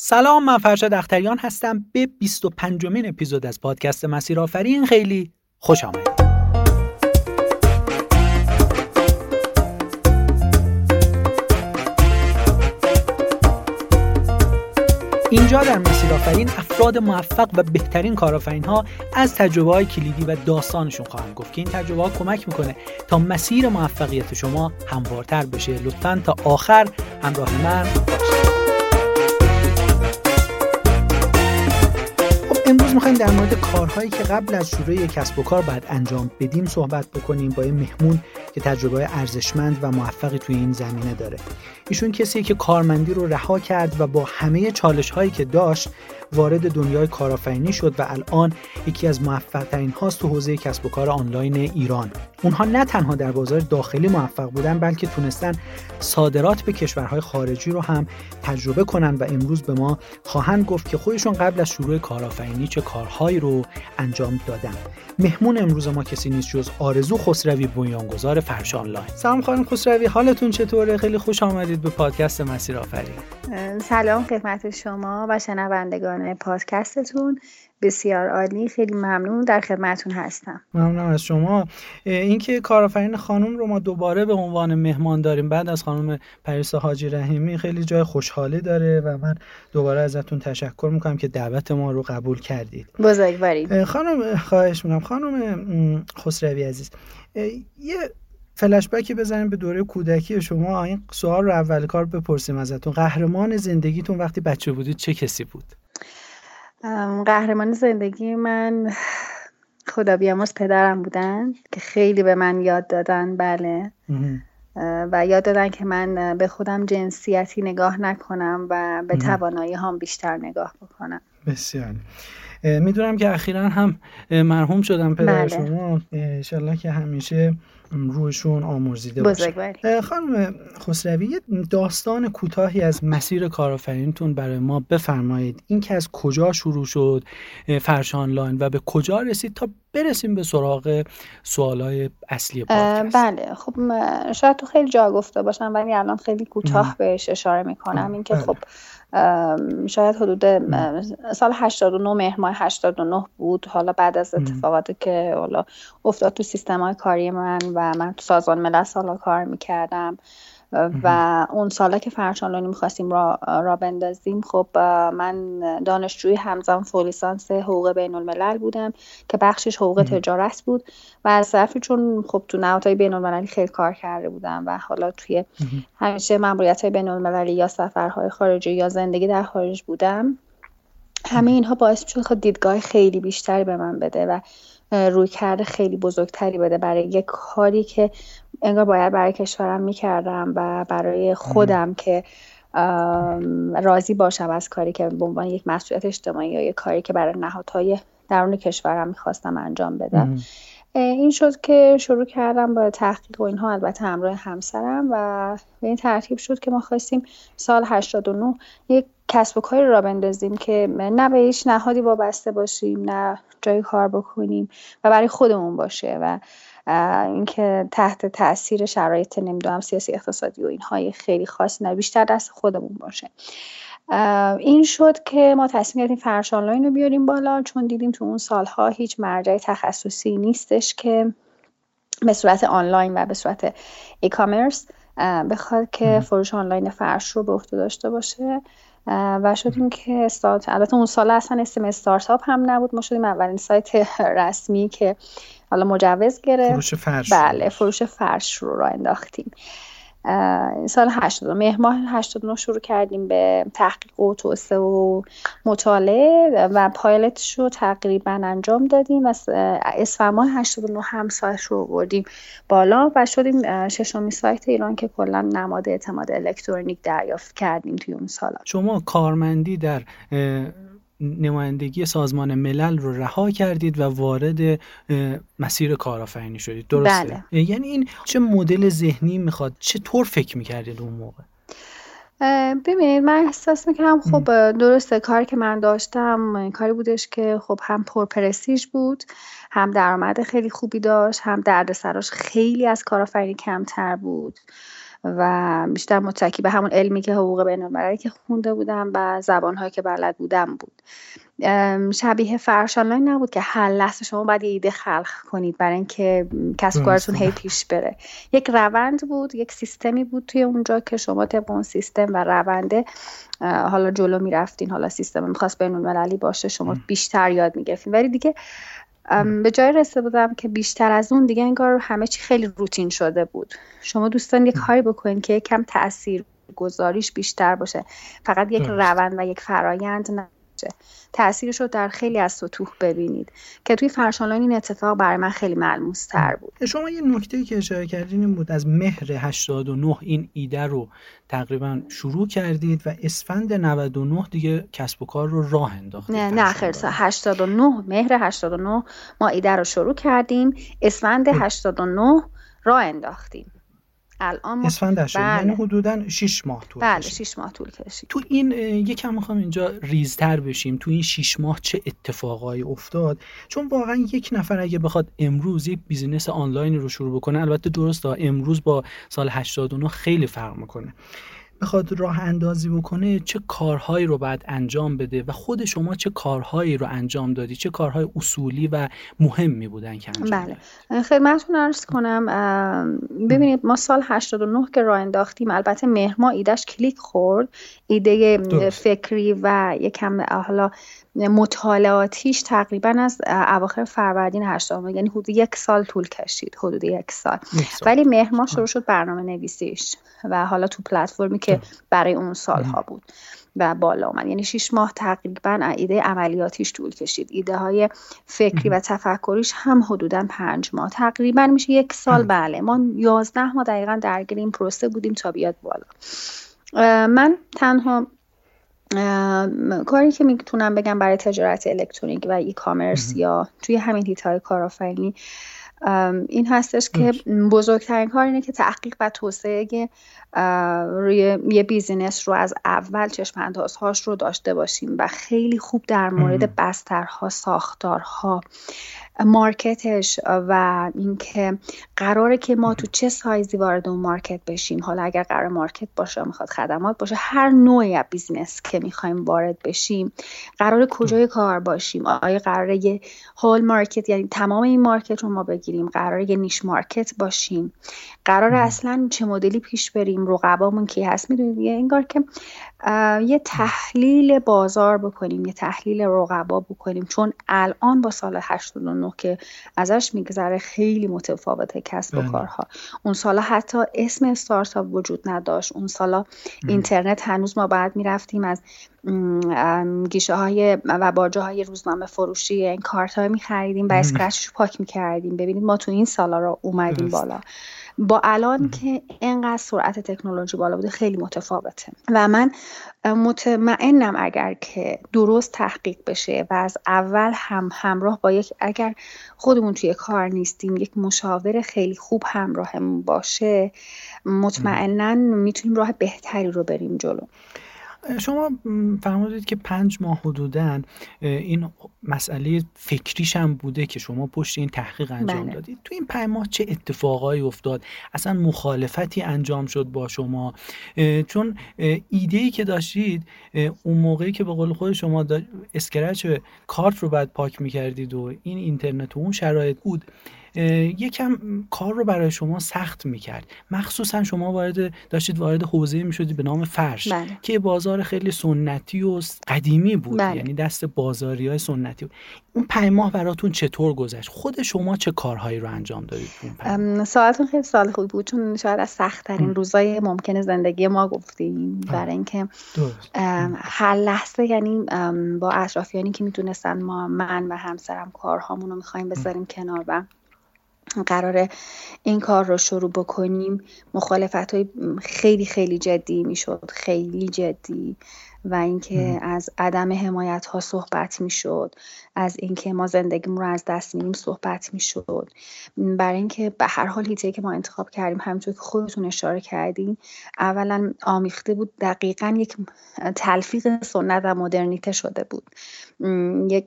سلام من فرشاد اختریان هستم. به 25 مین اپیزود از پادکست مسیر آفرین. خیلی خوش آمدید. اینجا در مسیر آفرین افراد موفق و بهترین کارآفرین ها از تجربه های کلیدی و داستانشون خواهم گفت که این تجربه ها کمک می‌کنه تا مسیر موفقیت شما هموارتر بشه. لطفا تا آخر همراه من باشید. امروز می‌خوایم در مورد کارهایی که قبل از شروع کسب و کار باید انجام بدیم صحبت بکنیم با یه مهمون که تجربه ارزشمند و موفقی توی این زمینه داره. ایشون کسی که کارمندی رو رها کرد و با همه چالش هایی که داشت وارد دنیای کارآفرینی شد و الان یکی از موفق ترین هاست تو حوزه کسب و کار آنلاین ایران. اونها نه تنها در بازار داخلی موفق بودن بلکه تونستن صادرات به کشورهای خارجی رو هم تجربه کنن و امروز به ما خواهند گفت که خودشون قبل از شروع کارآفرینی چه کارهایی رو انجام دادن. مهمون امروز ما کسی نیست جز آرزو خسروی بنیانگذار فرش آنلاین. سلام خانم خسروی حالتون چطوره؟ خیلی خوش آمدید به پادکست مسیر آفرین. سلام خدمت شما و شنوندگان پادکستتون. بسیار عالی خیلی ممنون در خدمتون هستم. ممنون از شما. اینکه کارآفرین خانم رو ما دوباره به عنوان مهمان داریم بعد از خانم پریسا حاجی رحیمی خیلی جای خوشحالی داره و من دوباره ازتون تشکر می‌کنم که دعوت ما رو قبول کردید. بزرگوارید. خانم خواهش می‌کنم. خانم خسروی عزیز یه فلش بکی بزنیم به دوره کودکی شما. این سوال رو اول کار بپرسیم ازتون. قهرمان زندگیتون وقتی بچه بودید چه کسی بود؟ قهرمان زندگی من خدا بیامرز پدرم بودن که خیلی به من یاد دادن. بله. و یاد دادن که من به خودم جنسیتی نگاه نکنم و به توانایی هم بیشتر نگاه بکنم. بسیار. می‌دونم که اخیرا هم مرحوم شدم پدر بله. شما. انشالله که همیشه روشون آمرزیده باشه. خانم خسروی یه داستان کوتاهی از مسیر کارآفرینتون برای ما بفرمایید. این که از کجا شروع شد فرش آنلاین و به کجا رسید تا برسیم به سراغ سوالای اصلی پادکست؟ بله. خب شاید تو خیلی جا گفته باشم ولی الان خیلی کوتاه بهش اشاره می‌کنم. اینکه بله. خب شاید حدود سال 89 مهر ماه 89 بود. حالا بعد از اتفاقاتی که حالا افتاد تو سیستم های کاری من و من تو سازمان ملل سالا کار می‌کردم. و اون سالا که فرش آنلاین می‌خواستیم را, را بندازیم خب من دانشجوی همزمان فولیسانس حقوق بین الملل بودم که بخشش حقوق تجارت بود و از طرفی چون خب تو نهادهای بین المللی خیلی کار کرده بودم و حالا توی همیشه مموریت های بین المللی یا سفرهای خارجی یا زندگی در خارج بودم همه اینها باعث شد خود دیدگاه خیلی بیشتری به من بده و روی کرده خیلی بزرگتری بده برای یک کاری که انگار باید برای کشورم می‌کردم و برای خودم که راضی باشم از کاری که به عنوان یک مسئولیت اجتماعی یا یک کاری که برای نهادهای درون کشورم می‌خواستم انجام بدم. این شد که شروع کردم با تحقیق و اینها البته همراه همسرم و به این ترتیب شد که ما خواستیم سال 89 یک کسب و کاری را بندازیم که نه به هیچ نهادی وابسته باشیم نه جای کار بکنیم و برای خودمون باشه و اینکه تحت تاثیر شرایط نمی‌دونم سیاسی اقتصادی و اینهای خیلی خاص نه بیشتر دست خودمون باشه. این شد که ما تصمیم گرفتیم فرش آنلاین رو بیاریم بالا چون دیدیم تو اون سالها هیچ مرجع تخصصی نیستش که به صورت آنلاین و به صورت ای کامرس بخواد که فروش آنلاین فرش رو به عهده داشته باشه. و شدیم که استارت البته اون سال اصلا اسم استارتاپ هم نبود. ما شدیم اولین سایت رسمی که حالا مجوز گرفت. فروش فرش بله فروش فرش رو را انداختیم. سال 80 مهر ماه 89 شروع کردیم به تحقیق و توسعه و مطالعه و پایلتش رو تقریبا انجام دادیم و اسفند ماه 89 هم سایت رو بردیم بالا و شدیم ششمی سایت ایران که کلا نماد اعتماد الکترونیک دریافت کردیم توی اون سالا. شما کارمندی در نمایندگی سازمان ملل رو رها کردید و وارد مسیر کارآفرینی شدید. درسته؟ بله. یعنی این چه مدل ذهنی می‌خواد؟ چطور فکر می‌کردید اون موقع؟ ببینید من احساس می‌کنم خب درسته کاری که من داشتم کاری بودش که خب هم پرپرستیژ بود هم درآمد خیلی خوبی داشت هم دردسراش خیلی از کارآفرینی کمتر بود. و بیشتر متکی به همون علمی که حقوق بین که خونده بودم و زبانهایی که بلد بودم بود. شبیه فرش آنلاین نبود که هر لحظه شما باید یه ایده خلق کنید برای اینکه کسب کارتون هی پیش بره. یک روند بود یک سیستمی بود توی اونجا که شما طبق اون سیستم و رونده حالا جلو می‌رفتین حالا سیستم می‌خواست بین المللی باشه شما بیشتر یاد می‌گرفتین. ولی دیگه به جای رسیده بودم که بیشتر از اون دیگه انگار همه چی خیلی روتین شده بود. شما دوستان یک کاری بکنید که کم تاثیر گذاریش بیشتر باشه. فقط یک روند و یک فرایند نه تاثیرش رو در خیلی از سطوح ببینید که توی فرشانلان این اتفاق برای من خیلی ملموس تر بود شما یه نکته که اشاره کردین این بود از مهر 89 این ایده رو تقریبا شروع کردید و اسفند 99 دیگه کسب و کار رو راه انداختید نه نه خیر 89 مهر 89 ما ایده رو شروع کردیم اسفند 89 راه انداختیم. الان اسفند شد بله. یعنی حدودا 6 ماه طول بله 6 ماه طول کشید. تو این یکم می‌خوام اینجا ریزتر بشیم. تو این 6 ماه چه اتفاقایی افتاد؟ چون واقعا یک نفر اگه بخواد امروز یک business آنلاین رو شروع بکنه البته درست امروز با سال 89 خیلی فرق می‌کنه. بخواد راه اندازی بکنه چه کارهایی رو باید انجام بده و خود شما چه کارهایی رو انجام دادی؟ چه کارهای اصولی و مهمی بودن که انجام بله. خدمتتون عرض کنم ببینید ما سال 89 که راه انداختیم البته مهرماه ایده‌ش کلید خورد. ایده فکری و یکم حالا مطالعاتیش تقریبا از اواخر فروردین 80 یعنی حدود یک سال طول کشید حدود یک سال, ولی مهر شروع شد برنامه نویسیش و حالا تو پلتفرمی که برای اون سالها بود و بالا آمد یعنی شیش ماه تقریبا ایده عملیاتیش طول کشید. ایده های فکری و تفکریش هم حدودا پنج ماه. تقریبا میشه یک سال بله. ما یازده ماه دقیقا درگیر این پروسه بودیم تا بیاد بالا. من تنها کاری که می‌تونم بگم برای تجارت الکترونیک و e-commerce یا توی همین حیطه‌ی کارآفرینی این هستش که بزرگترین کار اینه که تحقیق و توسعه روی یه business رو از اول چشم هاش رو داشته باشیم و خیلی خوب در مورد بسترها ساختارها market ش و اینکه قراره که ما تو چه سایزی وارد اون market بشیم. حالا اگر قرار market باشه می‌خواد خدمات باشه هر نوعی از business که می‌خوایم وارد بشیم قراره کجای کار باشیم؟ آیا قراره یه whole market یعنی تمام این market رو ما بگیریم؟ قراره یه niche market باشیم؟ قراره اصلا چه مدلی پیش بریم؟ رقبامون کی هست؟ می‌دونید یه انگار که یه تحلیل بازار بکنیم یه تحلیل رقبا بکنیم. چون الان با سال 89 که ازش میگذره خیلی متفاوته کسب و بله. کارها. اون سالا حتی اسم استارتاپ وجود نداشت. اون سالا اینترنت هنوز ما بعد می‌رفتیم از گیشه های و باجه های روزنامه فروشی این کارت های می خریدیم و اسکرچش پاک می کردیم ببینید ما تو این سالا رو اومدیم بالا. با الان که اینقدر سرعت تکنولوژی بالا بوده خیلی متفاوته. و من مطمئنم اگر که درست تحقیق بشه و از اول هم همراه با یک اگر خودمون توی کار نیستیم یک مشاور خیلی خوب همراهمون باشه مطمئنا می‌تونیم راه بهتری رو بریم جلو. شما فرمودید که پنج ماه حدودا این مسئله فکریش هم بوده که شما پشت این تحقیق انجام بله. دادید. تو این پنج ماه چه اتفاقایی افتاد؟ اصلا مخالفتی انجام شد با شما؟ چون ایده ای که داشتید اون موقعی که به قول خود شما اسکرچ کارت رو بعد پاک می‌کردید و این اینترنت و اون شرایط بود یکم کار رو برای شما سخت می‌کرد. مخصوصا شما وارد داشتید وارد حوزه می‌شدید به نام فرش بله. که بازار خیلی سنتی و قدیمی بود. بله. یعنی دست بازاری های سنتی بود. اون پنج ماه براتون چطور گذشت؟ خود شما چه کارهایی رو انجام دادید سوالتون خیلی سال خوبی بود چون شاید از سختترین روزای ممکن زندگی ما گفتیم برای اینکه هر لحظه یعنی با اطرافیانی که می‌تونستن ما من و همسرم کارهامون رو می‌خوایم بذاریم کنار و قرار این کار رو شروع بکنیم. مخالفت های خیلی خیلی جدی می‌شد خیلی جدی. و اینکه از عدم حمایت ها صحبت می‌شد. از اینکه ما زندگیمون رو از دست میدیم صحبت می‌شد. برای اینکه به هر حال هیته که ما انتخاب کردیم همونطور که خودتون اشاره کردیم اولا آمیخته بود دقیقا یک تلفیق سنت و مدرنیته شده بود. یک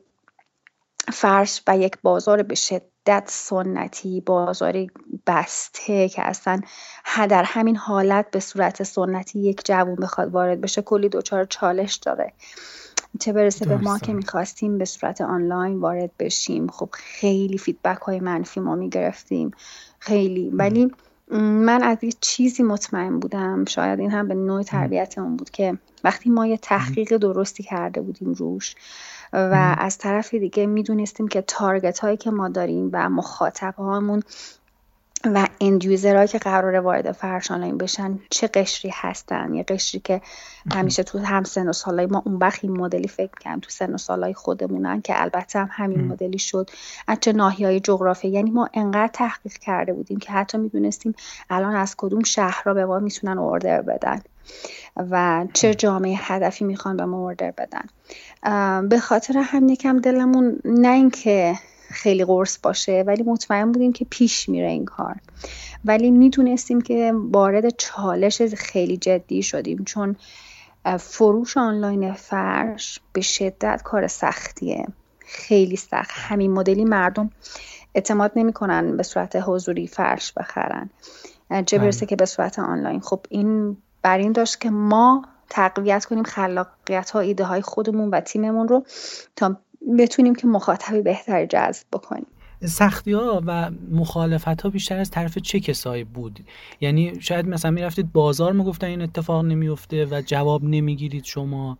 فرش و یک بازار به شدت سنتی بازاری بسته که اصلا در همین حالت به صورت سنتی یک جوون بخواد وارد بشه کلی دچار چالش داره. چه برسه به ما که می‌خواستیم به صورت آنلاین وارد بشیم. خب خیلی فیدبک های منفی ما می‌گرفتیم. خیلی. ولی من از یه چیزی مطمئن بودم. شاید این هم به نوع تربیتمون بود که وقتی ما یه تحقیق درستی کرده بودیم روش و از طرف دیگه می‌دونستیم که تارگت هایی که ما داریم و مخاطب هامون و اندیوزرهایی که قرار وارد فرش آنلاین بشن چه قشری هستن؟ یه قشری که همیشه تو هم سن و سالای ما اون وقت این مدلی فکر کنم تو سن و سالای خودمونن که البته هم همین مدلی شد. از چه ناحیه های جغرافی؟ یعنی ما انقدر تحقیق کرده بودیم که حتی می‌دونستیم الان از کدوم شهرها به ما می‌تونن اوردر بدن. و چه جامعه هدفی می‌خوان به ما اوردر بدن. به خاطر هم یکم دلمون نه اینکه خیلی قرص باشه ولی مطمئن بودیم که پیش میره این کار. ولی می‌تونستیم که وارد چالش خیلی جدی شدیم چون فروش آنلاین فرش به شدت کار سختیه. خیلی سخت. همین مدلی مردم اعتماد نمی‌کنن به صورت حضوری فرش بخرن. چه برسه بله. که به صورت آنلاین. خب این بر این داشت که ما تقویت کنیم خلاقیت ها ایده های خودمون و تیممون رو تا بتونیم که مخاطبی بهتری جذب بکنیم. سختی ها و مخالفت ها بیشتر از طرف چه کسایی بود؟ یعنی شاید مثلا می‌رفتید بازار می‌گفتن این اتفاق نمیفته و جواب نمی‌گیرید شما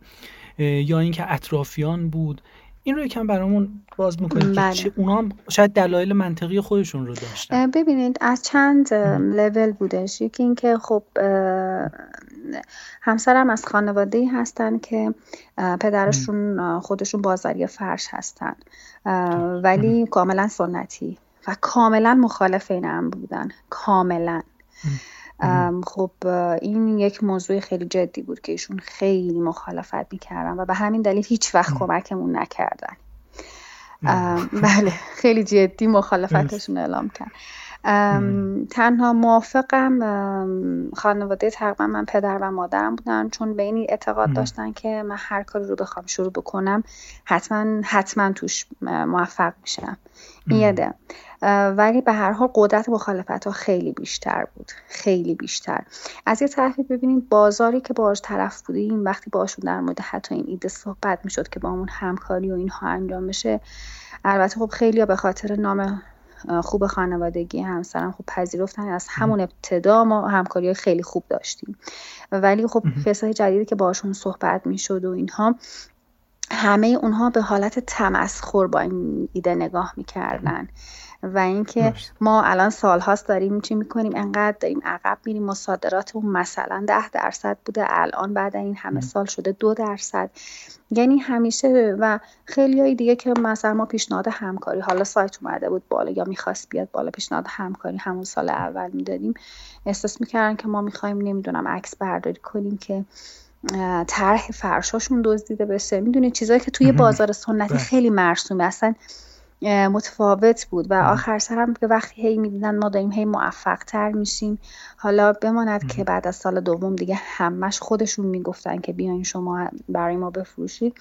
یا اینکه اطرافیان بود. این رو یکم برامون باز می‌کنید بله. که اونا هم شاید دلایل منطقی خودشون رو داشتن. ببینید از چند لول بودش. یکی اینکه خب همسرم از خانواده هستن که پدرشون خودشون بازاری فرش هستن. ولی کاملا سنتی و کاملا مخالف این هم بودن. کاملا. خب این یک موضوع خیلی جدی بود که ایشون خیلی مخالفت می‌کردن و به همین دلیل هیچ وقت کمکمون نکردن. بله خیلی جدی مخالفتشون اعلام کرد. تنها موافقم خانواده تقریبا من پدر و مادرم بودن چون به این اعتقاد داشتن که من هر کاری رو بخوام شروع بکنم حتما حتما توش موفق میشم. این یه ولی به هر حال قدرت مخالفت ها خیلی بیشتر بود. خیلی بیشتر. از یه طرفی ببینید بازاری که باش طرف بودیم وقتی باشون در مورد حتی این ایده صحبت می‌شد که با اون همکاری و اینها انجام بشه البته خب خیلی به خاطر نام خوب خانوادگی همسرم خب پذیرفتن. از همون ابتدا ما همکاری خیلی خوب داشتیم. ولی خب کسای جدیدی که باشون صحبت می‌شد و اینها همه اونها به حالت تمسخر با این ایده نگاه می‌کردن. و اینکه ما الان سالهاست داریم چی می‌کنیم؟ انقدر داریم عقب میریم مصادراتمون مثلا ده درصد بوده الان بعد این همه سال شده دو درصد. یعنی همیشه و خیلی های دیگه که مثلا ما پیشنهاد همکاری حالا سایت اومده بود بالا یا می‌خواست بیاد بالا پیشنهاد همکاری همون سال اول می‌دادیم احساس می‌کردن که ما می‌خوایم نمی‌دونم عکس برداری کنیم که طرح فرشاشون دزدیده بشه. می‌دونید چیزایی که توی بازار سنتی بله. خیلی مرسومه. اصلا متفاوت بود و آخر سرم که وقتی هی می‌دیدن ما داریم هی موفق تر میشیم حالا بماند که بعد از سال دوم دیگه همش خودشون می‌گفتن که بیاین شما برای ما بفروشید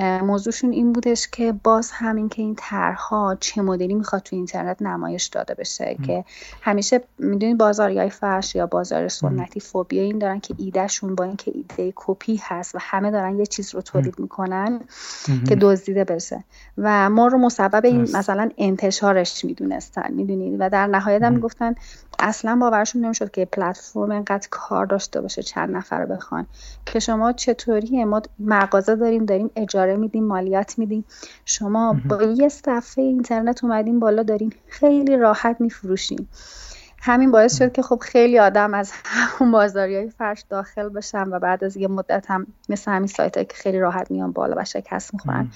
موضوعشون این بودش که باز همین که این طرحها چه مدلی می‌خواد تو اینترنت نمایش داده بشه که همیشه می‌دونید بازاریای فرش یا بازار سنتی فوبیا این دارن که ایدهشون با اینکه ایده کپی هست و همه دارن یه چیز رو تولید می‌کنن که دزدیده بشه و ما رو مسبب این مثلا انتشارش می‌دونستن می‌دونید؟ و در نهایت هم می‌گفتن اصلا باورشون نمی‌شد که پلتفرم انقدر کار داشته باشه چند نفر رو بخوان. که شما چطوری ما مغازه داریم داریم اجاره میدیم مالیات میدیم. شما با یه صفحه اینترنت اومدیم بالا داریم خیلی راحت میفروشیم همین باعث شد که خب خیلی آدم از همون بازاری های فرش داخل بشن و بعد از یه مدت هم مثل همین سایت که خیلی راحت میان بالا و شکست می‌خورن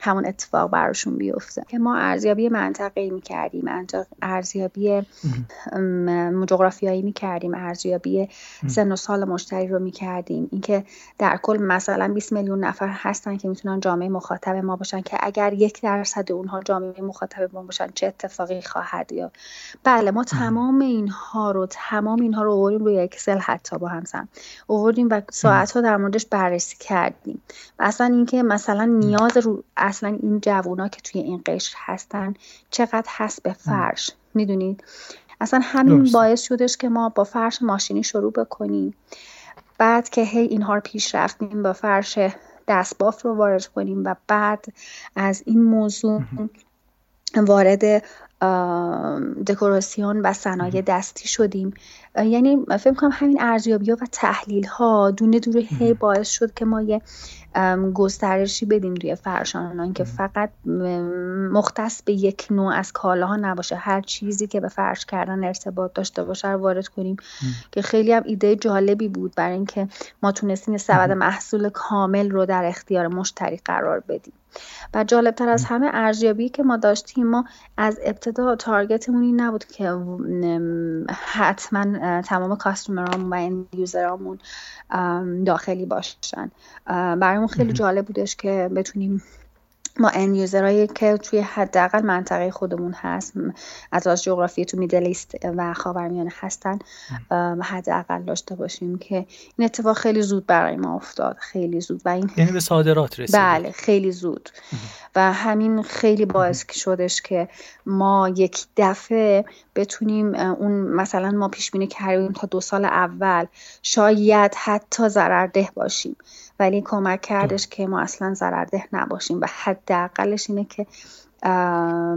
همون اتفاق براشون بیفته. که ما ارزیابی منطقه می کردیم ارزیابی جغرافیایی می کردیم ارزیابی سن و سال مشتری رو می کردیم اینکه در کل مثلا 20 میلیون نفر هستن که می‌تونن جامعه مخاطب ما باشن که اگر یک درصد اونها جامعه مخاطب ما باشن چه اتفاقی خواهد یا بله ما تمام اینها رو تمام اینها رو آوردیم روی اکسل حتی با هم سم آوردیم و ساعت ها در موردش بررسی کردیم. و اصلا اینکه مثلا نیاز رو اصلا این جوونا که توی این قشر هستن چقدر هست به فرش می‌دونید؟ اصلا همین باعث شدش که ما با فرش ماشینی شروع بکنیم. بعد که هی اینها رو پیش رفتیم با فرش دستباف رو وارد کنیم و بعد از این موضوع وارد دکوراسیون و صنایع دستی شدیم. یعنی فکر کنم همین ارزیابی ها و تحلیل ها دونه دونه هی باعث شد که ما یه گسترشی بدیم روی فرشانان که فقط مختص به یک نوع از کالاها نباشه. هر چیزی که به فرش کردن ارتباط داشته باشه رو وارد کنیم. که خیلی هم ایده جالبی بود برای اینکه ما تونستیم سبد محصول کامل رو در اختیار مشتری قرار بدیم. و جالبتر از همه ارزیابی که ما داشتیم ما از ابتدا تارگتمون این نبود که حتما تمام کاستومرامون و این یوزرامون داخلی باشن. برایمون خیلی جالب بودش که بتونیم ما ان یوزرهایی که توی حداقل منطقه خودمون هست از جغرافی تو میدلیست و خاورمیانه هستن حداقل داشته باشیم که این اتفاق خیلی زود برای ما افتاد خیلی زود و این یعنی به صادرات رسید بله خیلی زود. و همین خیلی باعث شدش که ما یک دفعه بتونیم اون مثلا ما پیش بینی کردیم تا دو سال اول شاید حتی ضررده باشیم ولی کمک کردش که ما اصلا ضررده نباشیم و حداقلش اینه که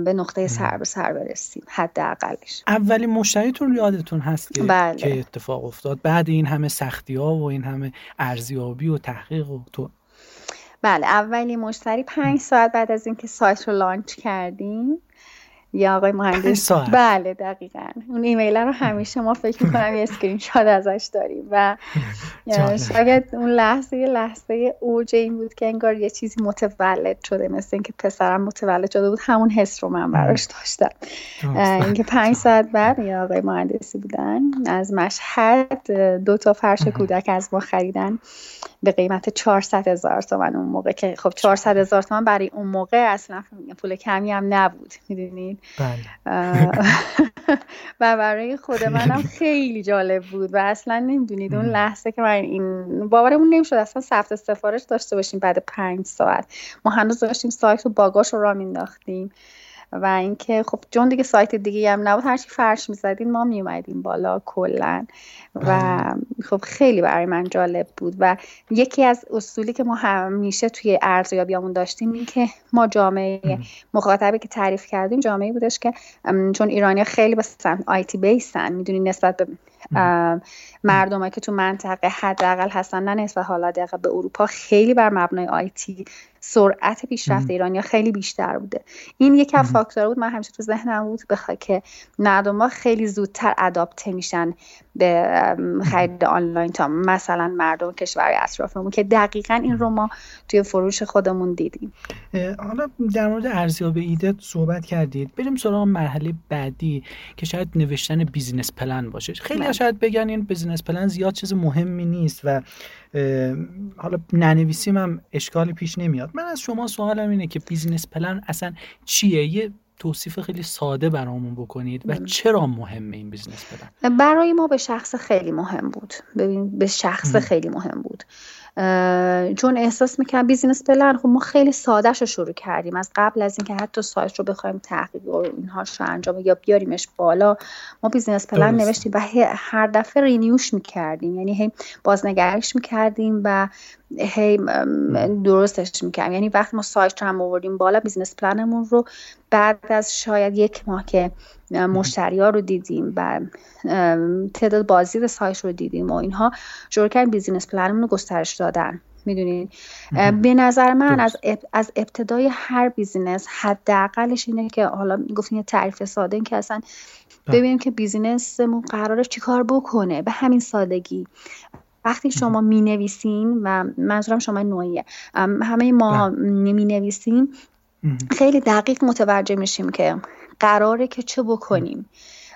به نقطه سر به سر برسیم. حداقلش. اولین مشتریتون یادتون هست که, بله. که اتفاق افتاد. بعد این همه سختی ها و این همه ارزیابی و تحقیق و تو بله اولین مشتری پنج ساعت بعد از اینکه سایت رو launch کردیم. یا آقای مهندس بله دقیقا. اون ایمیل رو همیشه ما فکر می‌کنم یه اسکرین شات ازش داریم و شاید اون لحظه لحظه اوج این بود که انگار یه چیزی متولد شده مثل اینکه پسرم متولد شده بود. همون حس رو من براش داشتم. اینکه پنج ساعت بعد یا آقای مهندسی بودن از مشهد دو تا فرش کودک از ما خریدن به قیمت 400 هزار تومن اون موقع که خب 400 هزار تومن برای اون موقع اصلا پول کمی هم نبود. می‌دونید. و برای خود منم خیلی جالب بود و اصلا نمی‌دونید اون لحظه که من این باورمون نمی‌شد اصلا ثبت سفارش داشته باشیم بعد پنج ساعت. ما هنوز داشتیم سایت و باگاش رو را مینداختیم و اینکه خب چون دیگه سایت دیگه هم نبود. هرچی فرش می‌زدیم ما میومدیم بالا کلا. و بله. خب خیلی برای من جالب بود. و یکی از اصولی که ما همیشه توی ارزیابیامون داشتیم این که ما جامعه مخاطبی که تعریف کردیم جامعه بودش که چون ایرانی خیلی بسن آیتی بیسن می‌دونی نسبت به مردم که تو منطقه حداقل هستن نه نسبت حالا دقیقه به اروپا خیلی بر مبنای آیتی سرعت پیشرفت ایرانیا خیلی بیشتر بوده. این یکی از فاکتور بود من همیشه تو ذهنم بود بخواد که مردم خیلی زودتر adapted میشن به خرید آنلاین تا مثلا مردم کشور اطرافمون که دقیقا این رو ما توی فروش خودمون دیدیم. حالا در مورد ارزیابی ایده صحبت کردید. بریم سراغ مرحله بعدی که شاید نوشتن business plan باشه. خیلی بله. شاید بگن این business plan زیاد چیز مهمی نیست و حالا ننویسیم هم اشکالی پیش نمیاد. من از شما سوالم اینه که business plan اصلا چیه؟ یه توصیف خیلی ساده برامون بکنید و چرا مهمه این business plan؟ برای ما به شخص خیلی مهم بود. ببین به شخص خیلی مهم بود. چون احساس می‌کنم business plan خب ما خیلی سادهش رو شروع کردیم. از قبل از اینکه حتی سایت رو بخوایم تحقیق و اینها رو انجام یا بیاریمش بالا ما business plan نوشتیم و هر دفعه renew ش می‌کردیم. یعنی هی بازنگریش می‌کردیم و هی درستش می‌کردیم. یعنی وقتی ما سایت رو هم آوردیم بالا business plan مون رو بعد از شاید یک ماه که مشتری ها رو دیدیم و تعداد بازدید سایت رو دیدیم و اینها شروع کردیم business plan مون رو گسترش دادن. می‌دونید به نظر من از, از ابتدای هر business حداقلش اینه که حالا گفتین یه تعریف ساده این که اصلا بله. ببینیم که business مون قراره چیکار بکنه. به همین سادگی. وقتی شما می نویسین و منظورم شما نوعیه. همه ما بله. می نویسیم خیلی دقیق متوجه میشیم که قراره که چه بکنیم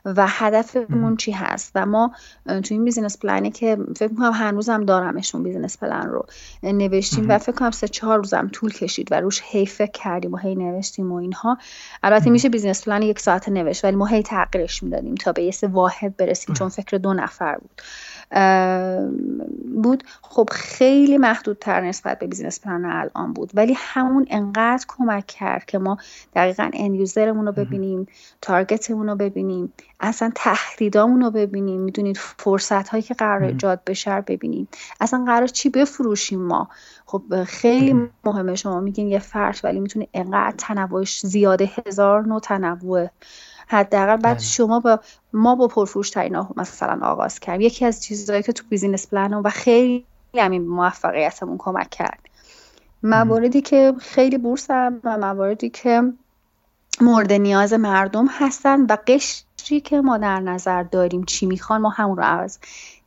و هدفمون چی هست. و ما تو این business plan ی که فکر می‌کنم هنوزم دارمشون business plan رو نوشتیم و فکر کنم سه چهار روزم طول کشید و روش هی فکر کردیم و هی نوشتیم و اینها. البته میشه business plan یک ساعت نوشت ولی ما هی تغییرش می‌دادیم تا به یه واحد برسیم چون فکر دو نفر بود. بود. خب خیلی محدودتر نسبت به business plan الان بود. ولی همون انقدر کمک کرد که ما دقیقا end user مون رو ببینیم target مون رو ببینیم اصلا تهدیدامون رو ببینیم. می‌دونید فرصت هایی که قراره ایجاد بشه ببینیم. اصلا قراره چی بفروشیم ما؟ خب خیلی مهمه. شما میگین یه فرش ولی می‌تونه انقدر تنوعش زیاده هزار نوع تنوع. حداقل بعد بله. شما با ما با پرفروش ترین مثلا آغاز کردیم یکی از چیزهایی که تو بیزینس پلن و خیلی همین موفقیتمون کمک کرد. مواردی که خیلی بورسن و مواردی که مورد نیاز مردم هستن و قشری که ما در نظر داریم چی می‌خوان ما همون رو از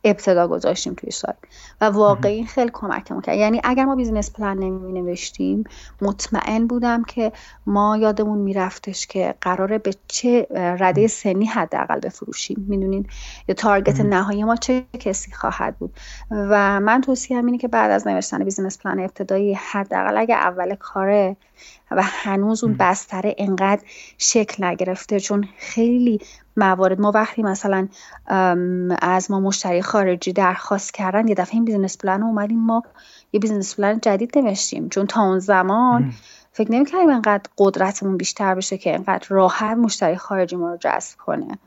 ابتدا گذاشتیم توی سایت. و واقعی خیلی کمکمون کرد. یعنی اگر ما business plan نمی نوشتیم مطمئن بودم که ما یادمون میرفتش که قراره به چه رده سنی حداقل بفروشیم. می‌دونید یا target نهایی ما چه کسی خواهد بود؟ و من توصیه اینه که بعد از نوشتن business plan ابتدایی حداقل اگه اول کاره و هنوز اون بستره انقدر شکل نگرفته چون خیلی موارد. ما وقتی مثلا از ما مشتری خارجی درخواست کردن یه دفعه این business plan اومدیم ما یه business plan جدید نوشتیم. چون تا اون زمان فکر نمی‌کردیم انقدر قدرتمون بیشتر بشه که انقدر راحت مشتری خارجی ما رو جذب کنه.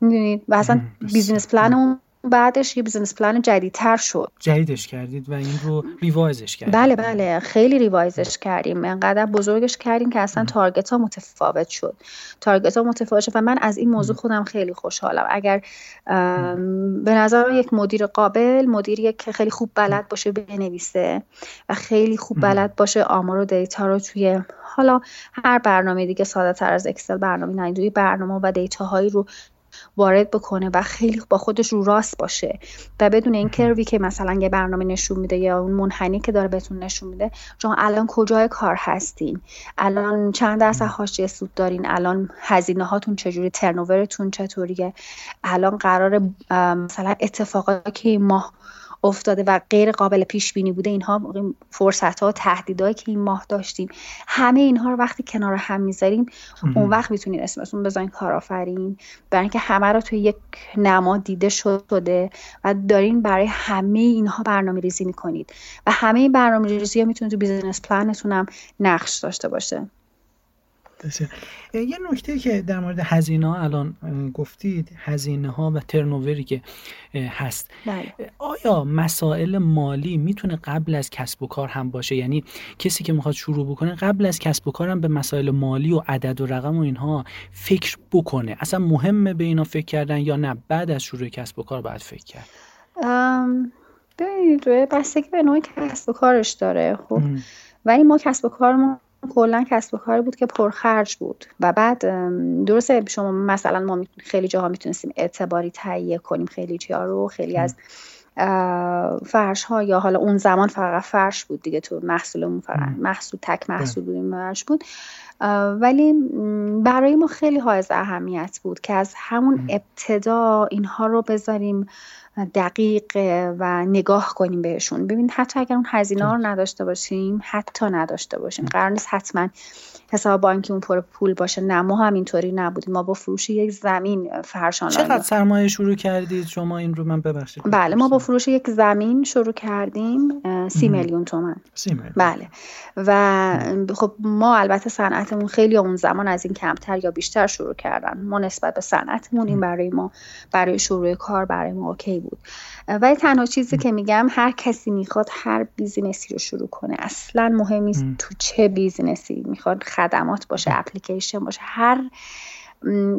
می‌دونید؟ و اصلا business plan بعدش یه business plan جدیدتر شد. جدیدش کردید و این رو revise ش کردید. بله بله. خیلی revise ش کردیم. انقدر بزرگش کردیم که اصلا target ها متفاوت شد. تارگت ها متفاوت شد و من از این موضوع خودم خیلی خوشحالم. اگر به نظر یک مدیر قابل مدیری که خیلی خوب بلد باشه بنویسه و خیلی خوب بلد باشه آمار و دیتا رو توی حالا هر برنامه دیگه ساده تر از اکسل برنامه نه برنامه و دیتاهایی رو وارد بکنه و خیلی با خودش رو راست باشه و بدون این کروی که مثلا یه برنامه نشون میده یا اون منحنی که داره بهتون نشون میده چون الان کجای کار هستین؟ الان چند درصد حاشیه سود دارین؟ الان هزینه هاتون چجوری؟ ترنوورتون چطوریه؟ الان قرار مثلا اتفاقاتی که ماه افتاده و غیر قابل پیش بینی بوده اینها فرصت ها تهدیدهایی که این ماه داشتیم. همه اینها رو وقتی کنار هم می‌ذاریم اون وقت می‌تونید اسمتون بزنین کارآفرین برای اینکه همه رو توی یک نما دیده شده و دارین برای همه اینها برنامه ریزی می‌کنید. و همه این برنامه ریزی ها می‌تونه تو business plan تون هم نقش داشته باشه. یه نکته که در مورد هزینه ها الان گفتید هزینه ها و turnover ی که هست. بله. آیا مسائل مالی می‌تونه قبل از کسب و کار هم باشه؟ یعنی کسی که می‌خواد شروع بکنه قبل از کسب و کار هم به مسائل مالی و عدد و رقم و اینها فکر بکنه. اصلا مهمه به اینا فکر کردن یا نه؟ بعد از شروع کسب و کار باید فکر کرد. ببینید بستگی به نوع کسب و کارش داره خب. ولی ما کسب و کارمون کلا کسب و کاری بود که پرخرج بود. و بعد درسته شما مثلا ما خیلی جاها می‌تونستیم اعتباری تهیه کنیم خیلی جا رو خیلی از فرش ها یا حالا اون زمان فقط فرش بود دیگه تو محصولمون فقط محصول تک محصول بودیم فرش بود. ولی برای ما خیلی های اهمیت بود که از همون ابتدا اینها رو بذاریم دقیق و نگاه کنیم بهشون. ببینید حتی اگر اون هزینه رو نداشته باشیم حتی نداشته باشیم. قرار نیست حتما حساب بانکی اون پر پول باشه. نه ما همینطوری نبودیم. ما با فروش یک زمین فرش چقدر سرمایه شروع کردید؟ شما این رو من ببخشید. بله ما با فروش یک زمین شروع کردیم سی میلیون تومن سی میلیون. بله. و خب ما البته صنعتمون خیلی اون زمان از این کمتر یا بیشتر شروع کردن. ما نسبت به صنعتمون این برای ما برای شروع کار برای ما okay بود. ولی تنها چیزی که میگم هر کسی می‌خواد هر business ی رو شروع کنه. اصلا مهم نیست تو چه business ی می‌خواد خدمات باشه اپلیکیشن باشه. هر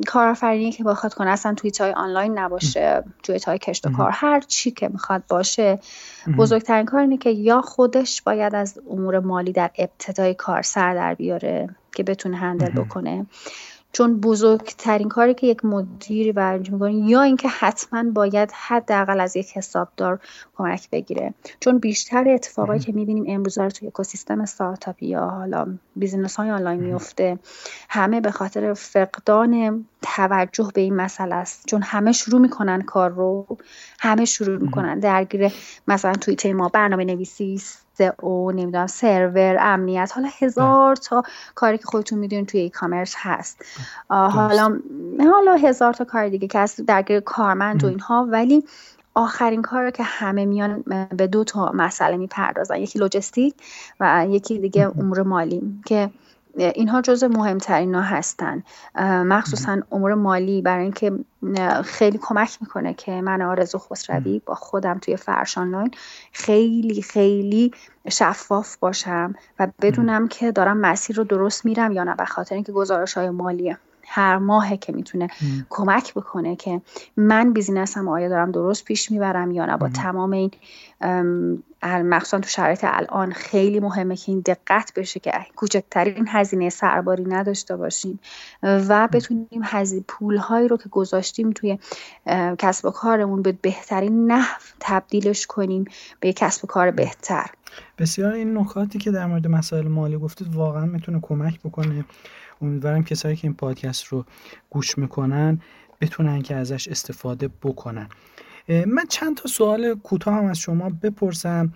کارآفرینی که بخواد کنه اصلا فعالیت های آنلاین نباشه فعالیت های کشت و کار هر چی که می‌خواد باشه. بزرگترین کار اینه که یا خودش باید از امور مالی در ابتدای کار سر در بیاره که بتونه handle بکنه. چون بزرگترین کاری که یک مدیر و می‌کنه یا اینکه حتما باید حداقل از یک حسابدار کمک بگیره. چون بیشتر اتفاقایی که می‌بینیم امروز رو توی اکوسیستم استارتاپی یا حالا business های آنلاین میفته همه به خاطر فقدان توجه به این مسئله است. چون همه شروع می‌کنن کار رو همه شروع می‌کنن. درگیر مثلا توی ما برنامه نویسی و نمی‌دونم سرور امنیت. حالا هزار تا کاری که خودتون می‌دونید توی ای کامرس هست حالا حالا هزار تا کار دیگه که هست درگیر کارمند و اینها. ولی آخرین کار که همه میان به دو تا مسئله می‌پردازن. یکی لوجستیک و یکی دیگه امور مالی که اینها جز مهمترین ها هستن. مخصوصا امور مالی برای اینکه خیلی کمک می‌کنه که من آرزو خسروی با خودم توی فرش آنلاین خیلی خیلی شفاف باشم و بدونم که دارم مسیر رو درست میرم یا نه به خاطر اینکه گزارش های مالیه. هر ماهه که می‌تونه کمک بکنه که من بیزینسم آیا دارم درست پیش می‌برم یا نه؟ با تمام این مخصوصا تو شرایط الان خیلی مهمه که این دقت بشه که کوچکترین هزینه سرباری نداشته باشیم و بتونیم هزینه پولهایی رو که گذاشتیم توی کسب و کارمون به بهترین نحو تبدیلش کنیم به کسب و کار بهتر. بسیار این نکاتی که در مورد مسائل مالی گفتید واقعا می‌تونه کمک بکنه. امیدوارم کسایی که این پادکست رو گوش می‌کنن بتونن که ازش استفاده بکنن. من چند تا سوال کوتاه هم از شما بپرسم.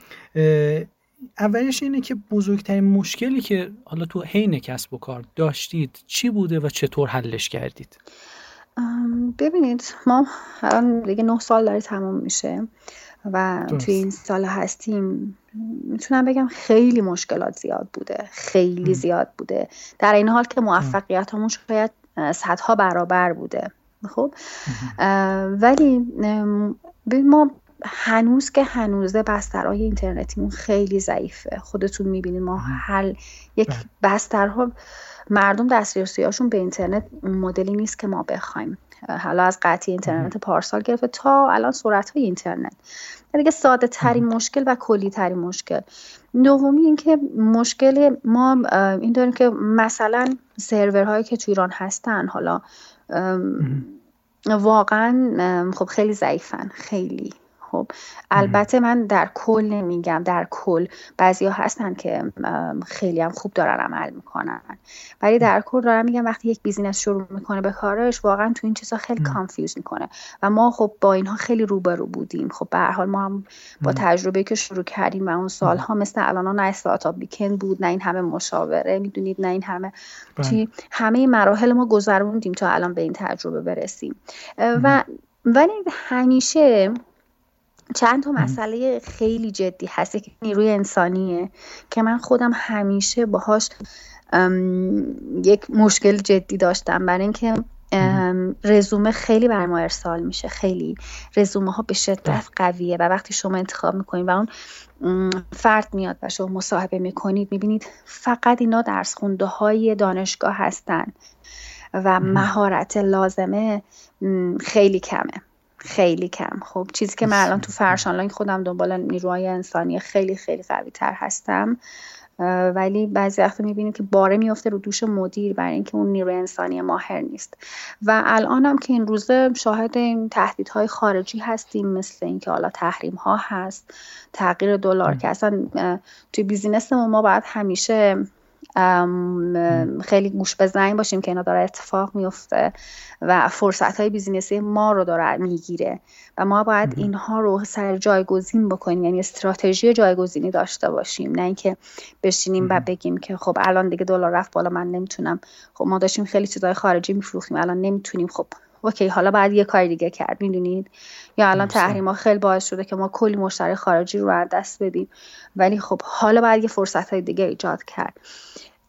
اولش اینه که بزرگترین مشکلی که حالا تو حین کسب و کار داشتید چی بوده و چطور حلش کردید؟ ببینید ما الان دیگه نه سال داره تموم میشه و توی این سال هستیم می‌تونم بگم خیلی مشکلات زیاد بوده خیلی زیاد بوده. در این حال که موفقیت همون شاید صدها برابر بوده. خب؟ ولی ما هنوز که هنوزه بسترهای اینترنتیمون خیلی ضعیفه. خودتون می‌بینید ما هر یک بله. بسترها مردم دسترسیهاشون به اینترنت مدلی نیست که ما بخوایم. حالا از قطعی اینترنت پارسال گرفته تا الان سرعت های اینترنت دیگه ساده ترین مشکل و کلی ترین مشکل. دومی اینکه مشکل ما این داریم که مثلا سرورهایی که تو ایران هستن حالا واقعا خب خیلی ضعیفن خیلی. خب البته من در کل نمیگم در کل بعضیا هستن که خیلی هم خوب دارن عمل می‌کنن. ولی در کل دارم میگم وقتی یک business شروع می‌کنه به کارش واقعا تو این چیزا خیلی confuse می‌کنه. و ما خب با اینها خیلی روبرو بودیم. خب به هر حال ما هم با تجربه که شروع کردیم و اون سالها مثل الان نه استارتاپ بیکن بود نه این همه مشاوره می‌دونید نه این همه چی بله. همه مراحل ما گذروندیم تا الان به این تجربه برسیم. و ولی همیشه چند تا مسئله خیلی جدی هست که نیروی انسانیه که من خودم همیشه باهاش یک مشکل جدی داشتم. برای اینکه رزومه خیلی بر ما ارسال میشه خیلی. رزومه ها به شدت بله. قویه و وقتی شما انتخاب می‌کنید و اون فرد میاد و شما مصاحبه می‌کنید می‌بینید فقط اینا درس خونده های دانشگاه هستن و مهارت لازمه خیلی کمه. خیلی کم. خب چیزی که من الان تو فرش آنلاین خودم دنبال نیروهای انسانی خیلی خیلی قوی تر هستم ولی بعضی وقت می‌بینید که باره میفته رو دوش مدیر برای اینکه اون نیروی انسانی ماهر نیست. و الان هم که این روزه شاهد این تهدیدهای خارجی هستیم مثل اینکه حالا تحریم ها هست تغییر دلار که اصلا توی business ما باید همیشه خیلی گوش به زنگ باشیم که اینا داره اتفاق میفته و فرصت های business ی ما رو داره می‌گیره و ما باید اینها رو سر جایگزین بکنیم یعنی استراتژی جایگزینی داشته باشیم. نه اینکه بشینیم و بگیم که خب الان دیگه دلار رفت بالا من نمی‌تونم. خب ما داشتیم خیلی چیزای خارجی میفروختیم الان نمی‌تونیم. خب اوکی حالا بعد یه کار دیگه کرد می‌دونید؟ یا الان تحریم ها خیلی باعث شده که ما کلی مشتری خارجی رو از دست بدیم. ولی خب حالا بعد یه فرصت های دیگه ایجاد کرد.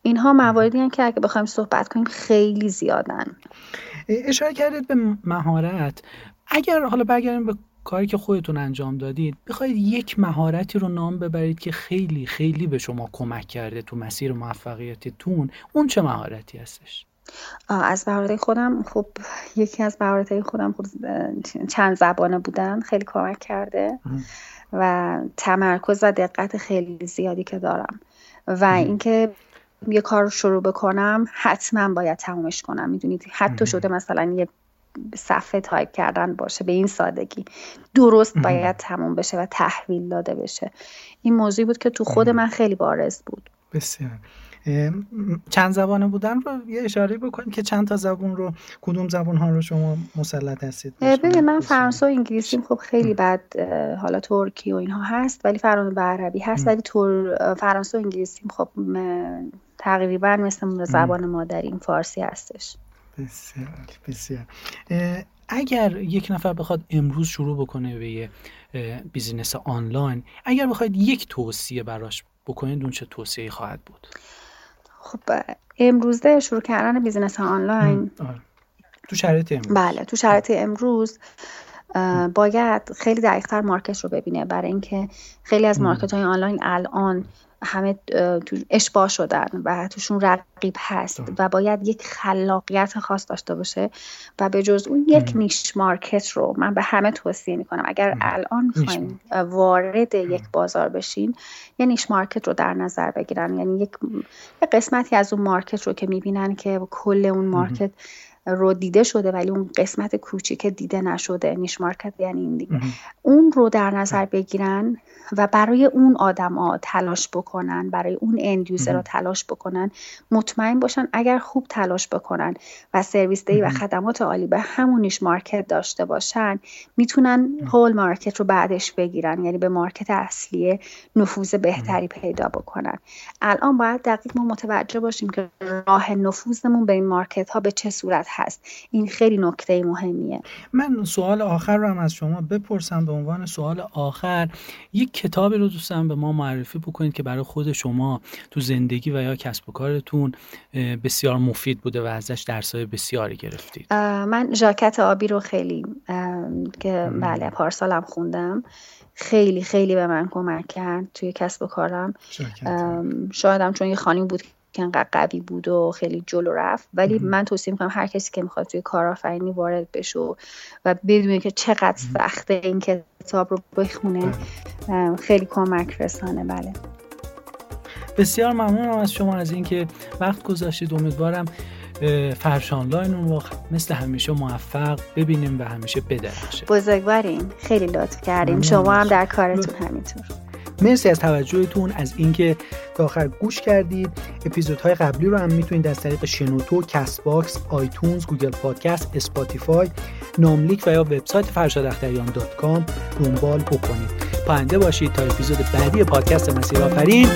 اینها مواردی که اگه بخوایم صحبت کنیم خیلی زیادن. اشاره کردید به مهارت. اگر حالا برگردیم به کاری که خودتون انجام دادید بخواید یک مهارتی رو نام ببرید که خیلی خیلی به شما کمک کرده تو مسیر موفقیتتون اون چه مهارتی هستش؟ از مهارت خودم خب یکی از مهارت خودم خود چند زبانه بودن خیلی کمک کرده و تمرکز و دقت خیلی زیادی که دارم. و اینکه یه کار رو شروع بکنم حتما باید تمومش کنم. می‌دونید حتی شده مثلا یه صفحه تایپ کردن باشه به این سادگی. درست باید تموم بشه و تحویل داده بشه. این موضوعی بود که تو خود من خیلی بارز بود. بسیار. چند زبانه بودن رو یه اشاره بکنید که چند تا زبون رو کدوم زبون ها رو شما مسلط هستید؟ ببین من فرانسه و انگلیسی خب خیلی بد حالا ترکی و اینها هست ولی فرانسه و عربی هست ولی فرانسه و انگلیسی خب تقریبا مثل زبان مادریم فارسی هستش. بسیار بسیار. اگر یک نفر بخواد امروز شروع بکنه به یه business آنلاین اگر بخواید یک توصیه براش بکنید اون چه توصیه خواهد بود؟ خب امروزه شروع کردن business آنلاین. آره. تو شرایط امروز. بله تو شرایط امروز باید خیلی دقیقتر market رو ببینه. برای اینکه خیلی از market های آنلاین الان همه تو اشباه شدن و توشون رقیب هست و باید یک خلاقیت خاص داشته باشه و به جز اون یک niche market رو من به همه توصیه می‌کنم. اگر الان می‌خواین وارد یک بازار بشین یه niche market رو در نظر بگیرن. یعنی یک قسمتی از اون market رو که می‌بینن که کل اون market رو دیده شده ولی اون قسمت کوچیک دیده نشده niche market یعنی این دیگه. اون رو در نظر بگیرن و برای اون آدما تلاش بکنن برای اون end user رو تلاش بکنن مطمئن باشن اگر خوب تلاش بکنن و سرویس دهی و خدمات عالی به همون niche market داشته باشن می‌تونن whole market رو بعدش بگیرن یعنی به market اصلی نفوذ بهتری پیدا بکنن. الان باید دقیق ما متوجه باشیم که راه نفوذمون به این market ها به چه صورت هست. این خیلی نکته مهمیه. من سوال آخر رو هم از شما بپرسم به عنوان سوال آخر. یک کتابی رو دوستم به ما معرفی بکنید که برای خود شما تو زندگی و یا کسب و کارتون بسیار مفید بوده و ازش درسای بسیاری گرفتید. من ژاکت آبی رو خیلی که بله پارسالم خوندم. خیلی خیلی به من کمک کرد توی کسب و کارم. شایدم چون یه خانیم بود که انقدر قوی بود و خیلی جلو رفت. ولی من توصیه می‌کنم هر کسی که می‌خواد توی کارآفرینی وارد بشه و بدونه که چقدر سخته این کتاب رو بخونه خیلی کمک رسانه. بله. بسیار ممنونم از شما از اینکه وقت گذاشتید. امیدوارم فرش آنلاین اون وقت مثل همیشه موفق ببینیم و همیشه بدرخشه. بزرگوارید خیلی لطف کردید شما هم در کارتون همینطور. مرسی از توجهتون از اینکه تا آخر گوش کردید. اپیزودهای قبلی رو هم می‌تونید از طریق شنوتو، Castbox، iTunes، Google Podcast، Spotify، ناملیک و یا وبسایت فرشاداختریان دات کام دنبال بکنید. پاینده باشید تا اپیزود بعدی پادکست مسیر آفرین.